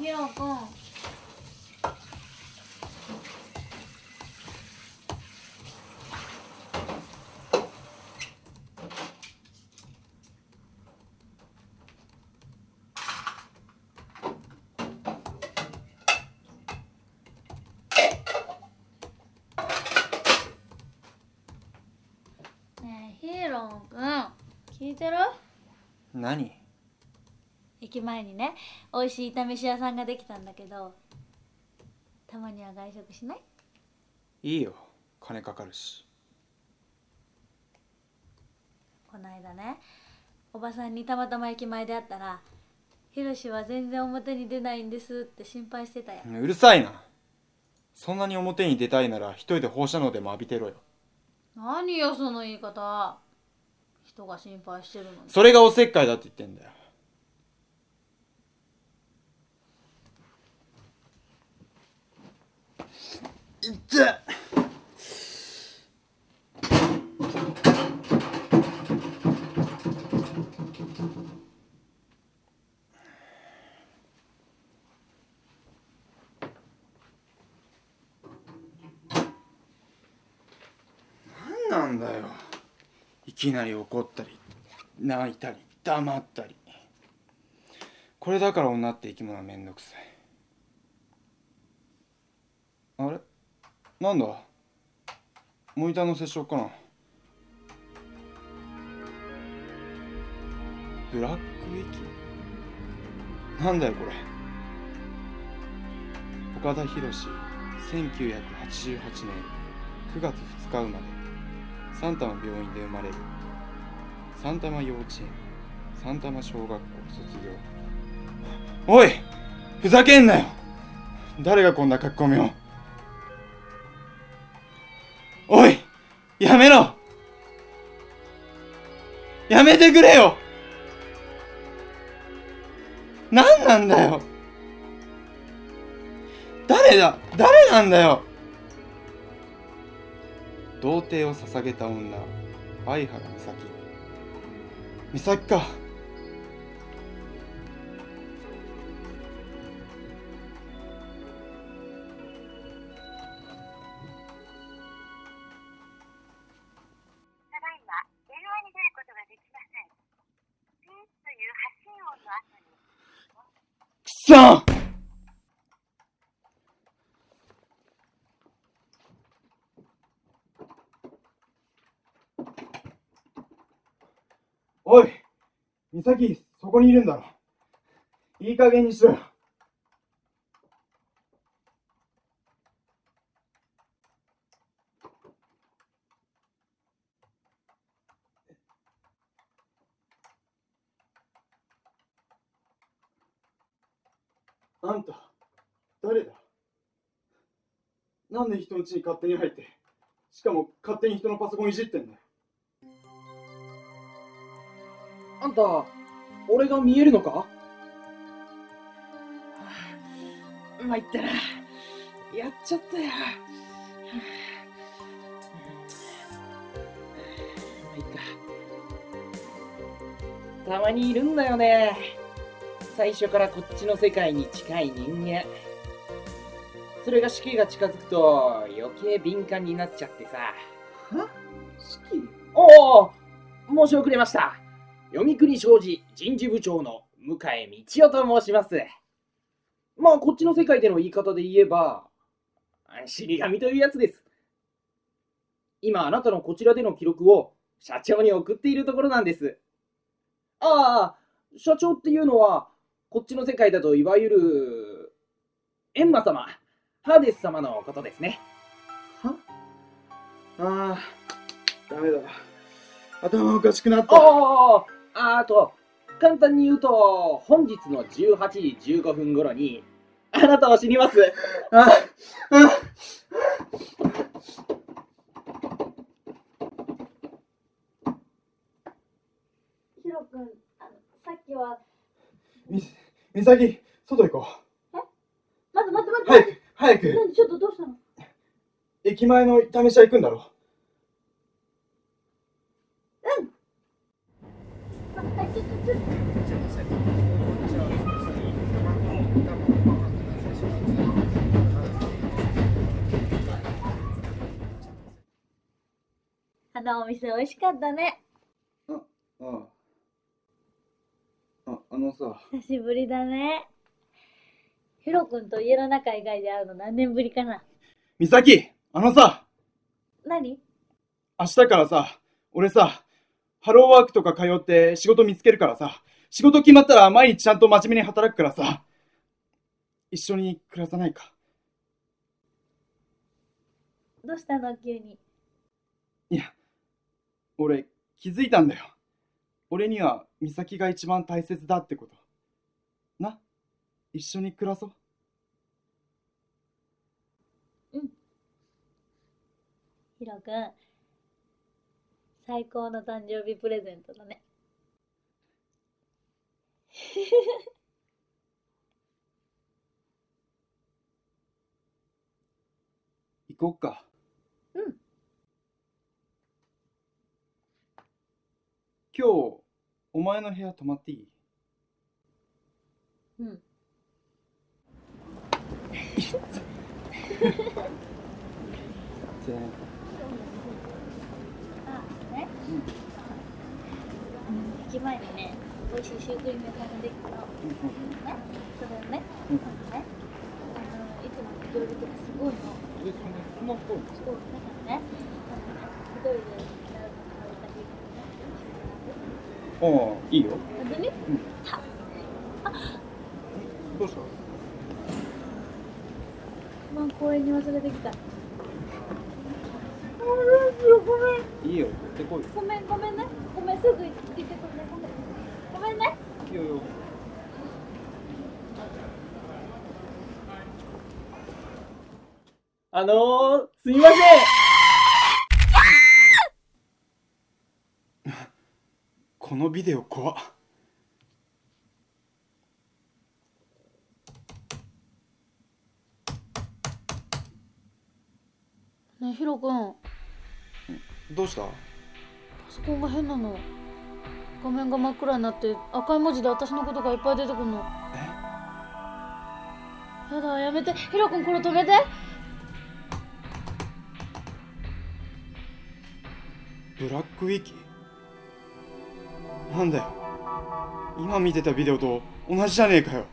ヒロ君ねえヒーロン君聞いてる？何？駅前にね美味しい炒めし屋さんができたんだけどたまには外食しない？いいよ。金かかるし。この間ねおばさんにたまたま駅前で会ったら「ヒロシは全然表に出ないんです」って心配してたよ。うるさいな。そんなに表に出たいなら一人で放射能でも浴びてろよ。何よその言い方。人が心配してるのに。それがおせっかいだって言ってんだよいっ。て何なんだよ。いきなり怒ったり泣いたり黙ったり。これだから女って生き物はめんどくさいあれなんだ？モニターの接触かな？ブラック駅なんだよこれ。岡田博1988年9月2日生まれ。サンタの病院で生まれる。サンタマ幼稚園。サンタマ小学校卒業。おいふざけんなよ！誰がこんな書き込みをおいやめろ。やめてくれよ。何なんだよ。誰だ誰なんだよ。童貞を捧げた女相原美咲。美咲か。さんおい美咲そこにいるんだろ。いい加減にしろよ。あんた誰だ？なんで人ん家に勝手に入ってしかも勝手に人のパソコンいじってんだよ？あんた、俺が見えるのか？参ったな。やっちゃったよ。参った。たまにいるんだよね。最初からこっちの世界に近い人間。それが死期が近づくと余計敏感になっちゃってさ。は？式おお申し遅れました。読国商事人事部長の向井道夫と申します。まあ、こっちの世界での言い方で言えば、死神というやつです。今、あなたのこちらでの記録を社長に送っているところなんです。ああ、社長っていうのは、こっちの世界だといわゆる、エンマ様、ハーデス様のことですね。は？ああダメだ頭おかしくなったああ、あと、簡単に言うと、本日の18時15分頃に、あなたを知ります。ああヒロ君あのさっきはみさき、外行こう。え？待って待って待って。早く、早く。ちょっとどうしたの？駅前の試し屋行くんだろ。うん。あ、ち、あのお店美味しかったね。うん、うん。あのさ。久しぶりだね。ヒロ君と家の中以外で会うの何年ぶりかな？美咲あのさ。何？明日からさ俺さハローワークとか通って仕事見つけるからさ仕事決まったら毎日ちゃんと真面目に働くからさ一緒に暮らさないか？どうしたの？急に。いや俺気づいたんだよ俺には美咲が一番大切だってこと。な？一緒に暮らそう。ヒロ君最高の誕生日プレゼントだね。行こっか。うん。今日お前の部屋泊まっていい？うん。あね、あの駅前にね美味しいシュークリーム屋さんができたの。ねそれをね、うん。あのねあのいつも行列がすごいの。えそんなそんな太いの？そうだからねあのね一人で並ぶの買うだけでねああいいよ。本当に、うん。たどうした？まあ公園に忘れてきた。いいよ。行ってこい。よごめんごめんね。ごめんすぐ行ってくるねごめんごめんねいいよ。あのー、すみませんこのビデオ怖っ。ねえヒロ君。どうした？パソコンが変なの。画面が真っ暗になって赤い文字で私のことがいっぱい出てくるの。え？やだやめて。ヒロ君これ止めて。ブラックウィキ？なんだよ。今見てたビデオと同じじゃねえかよ。